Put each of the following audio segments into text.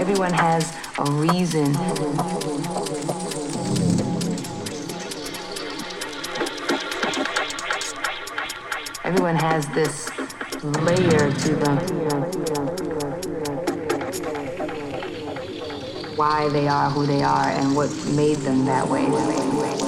Everyone has a reason. Everyone has this layer to them. Why they are who they are and what made them that way.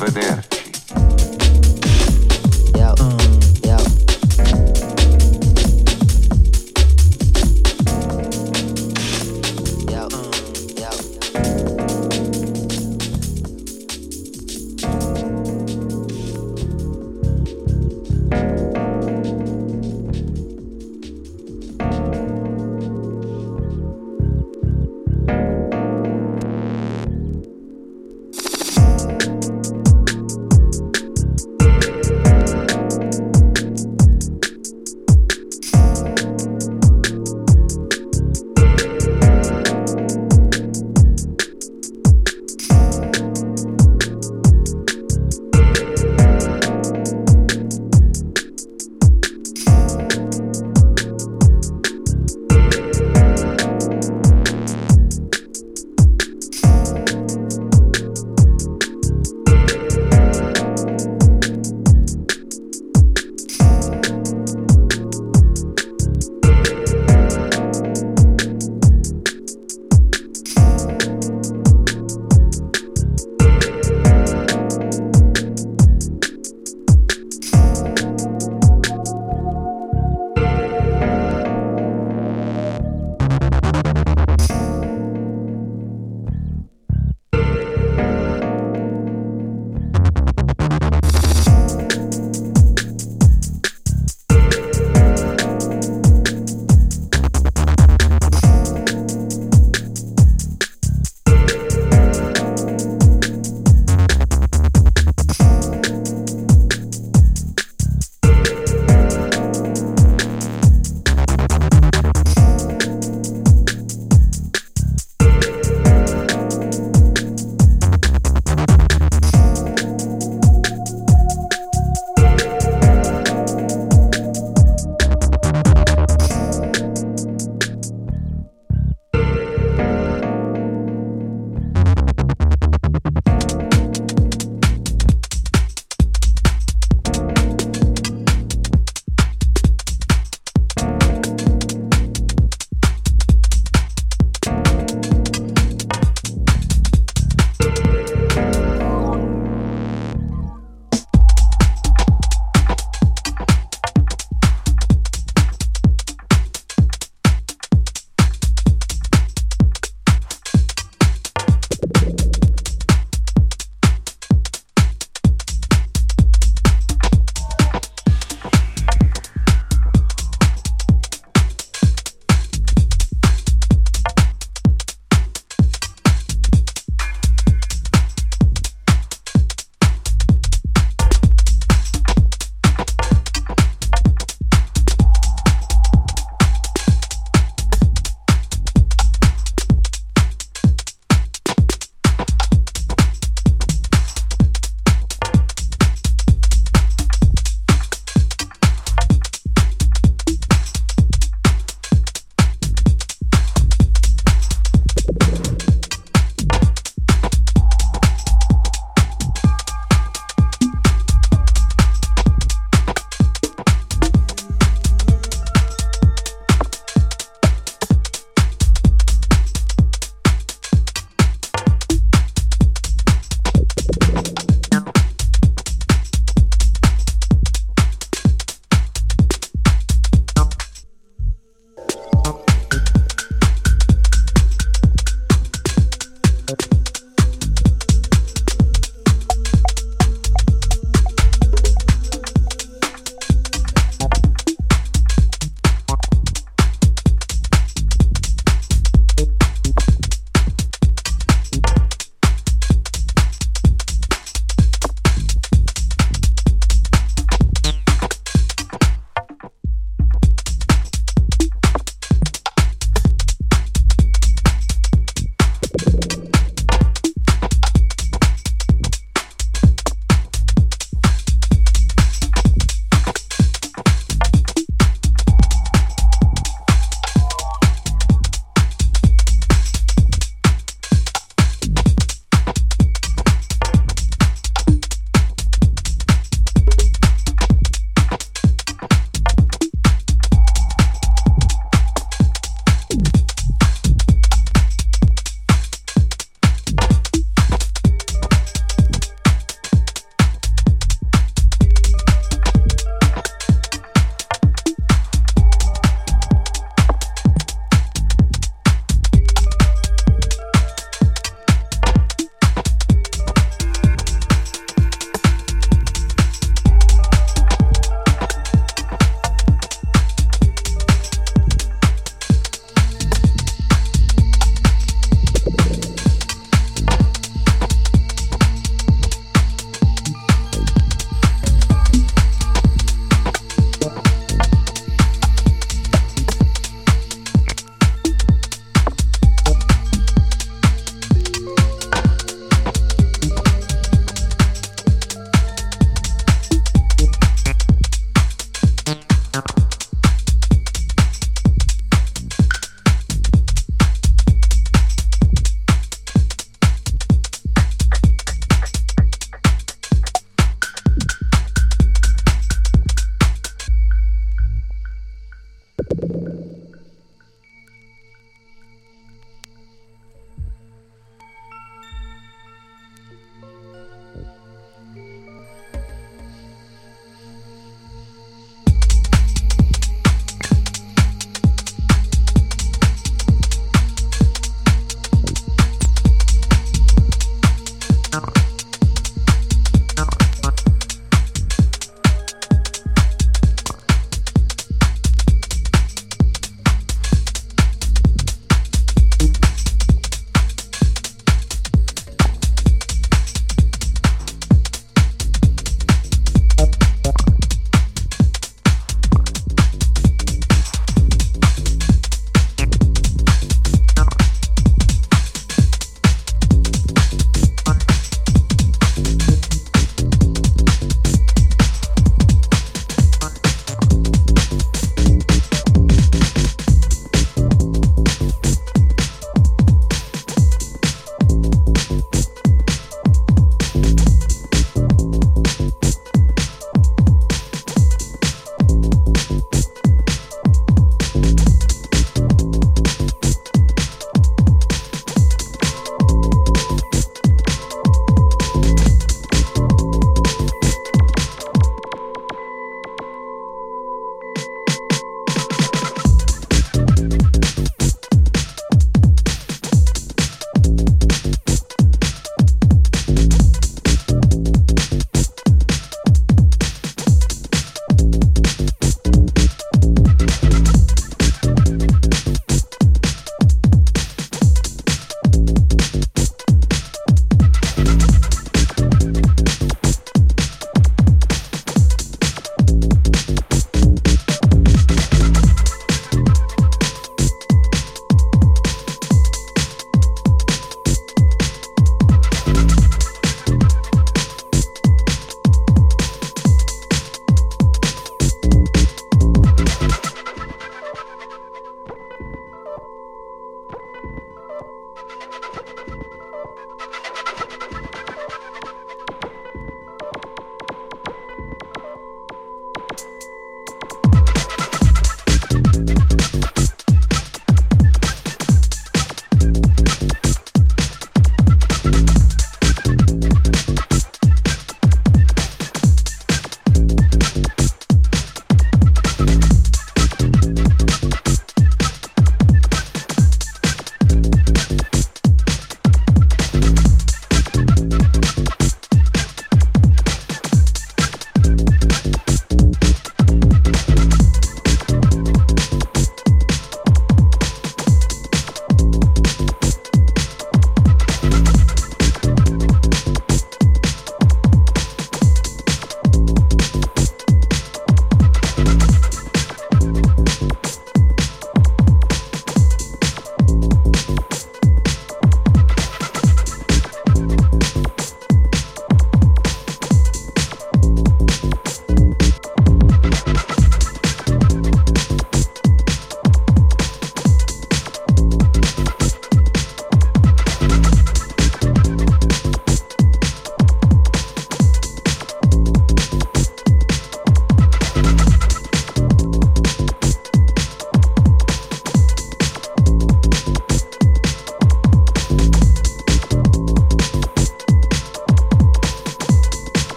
Arriveder.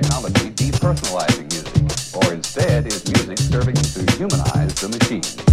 technology depersonalizing music, or instead is music serving to humanize the machine?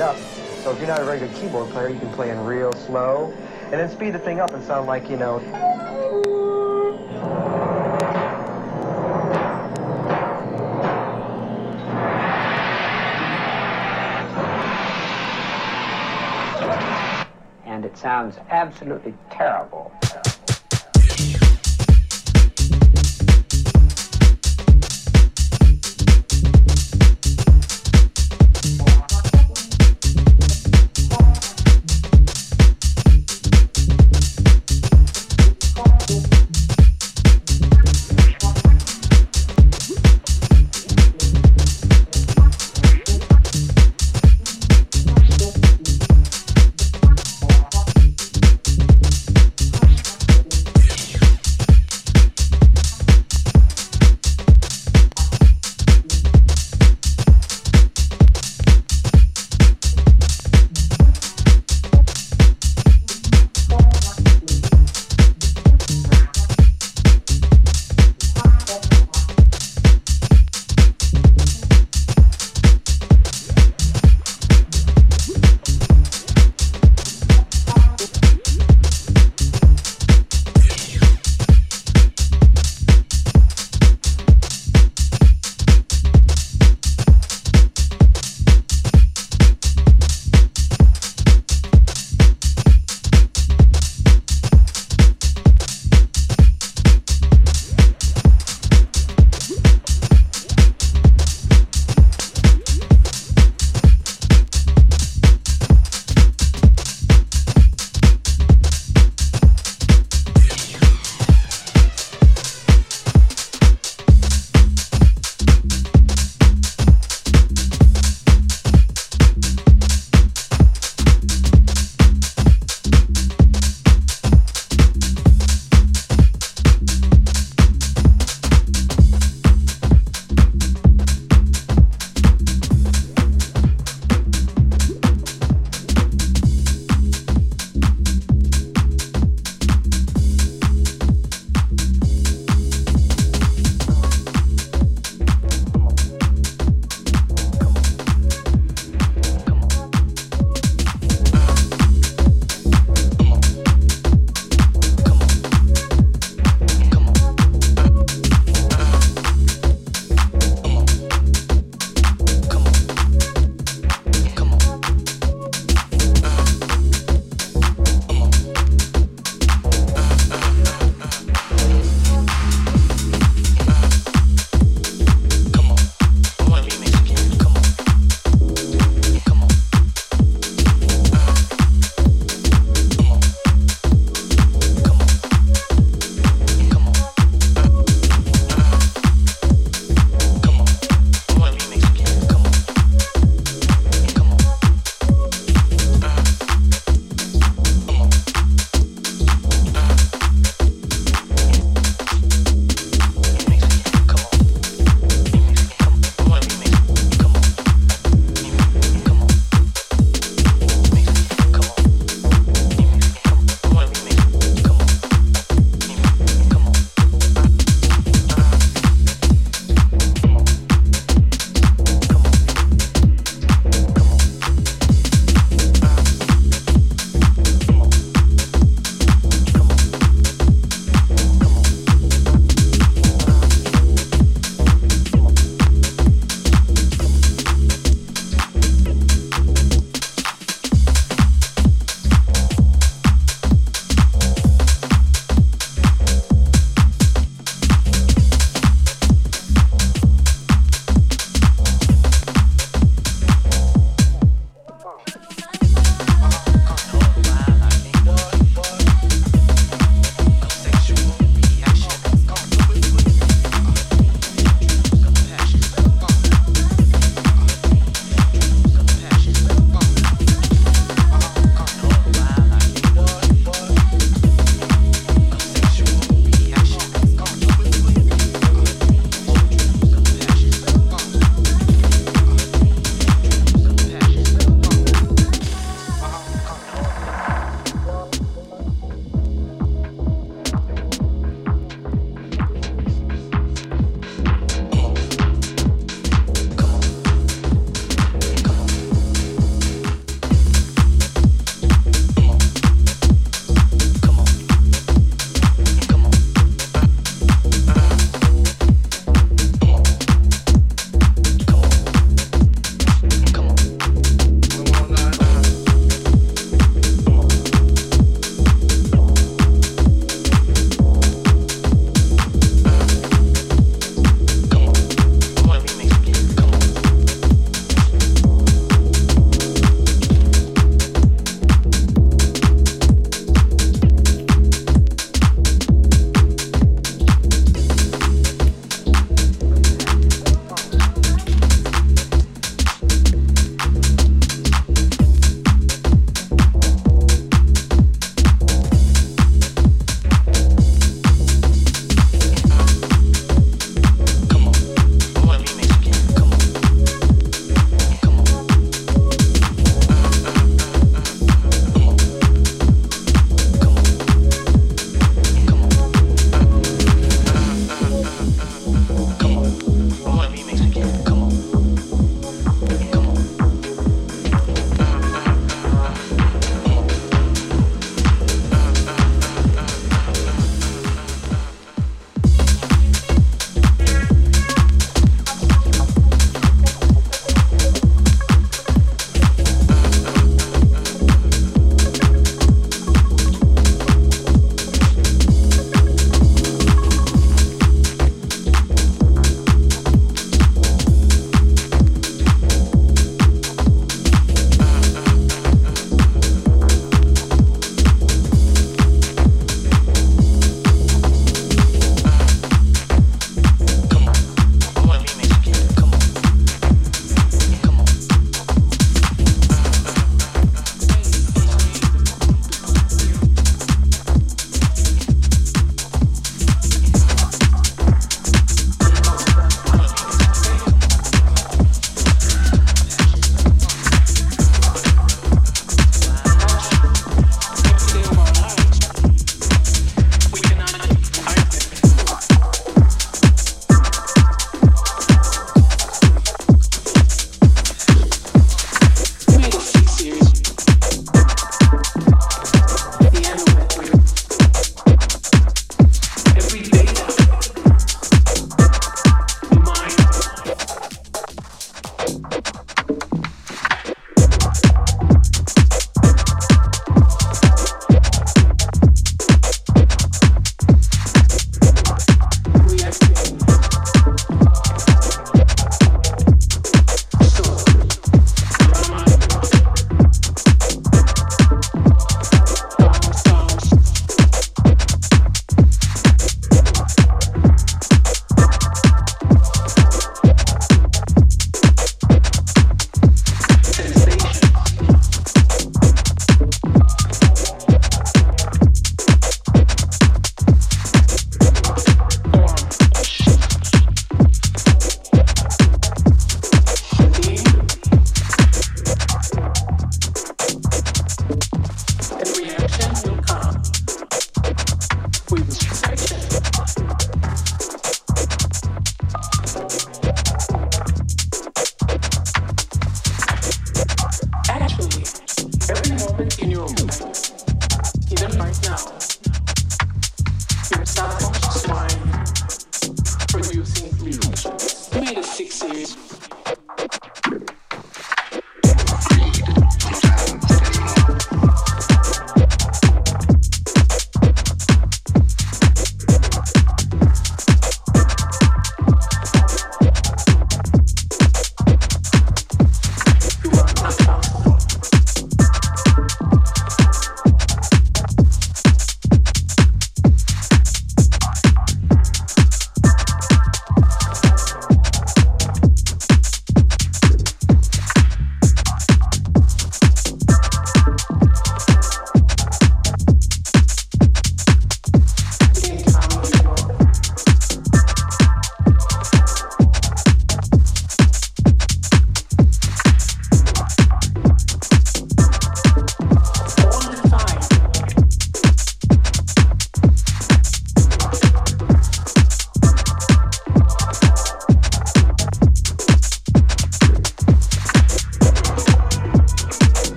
up. So if you're not a very good keyboard player, you can play in real slow, and then speed the thing up and sound like, you know... And it sounds absolutely terrible.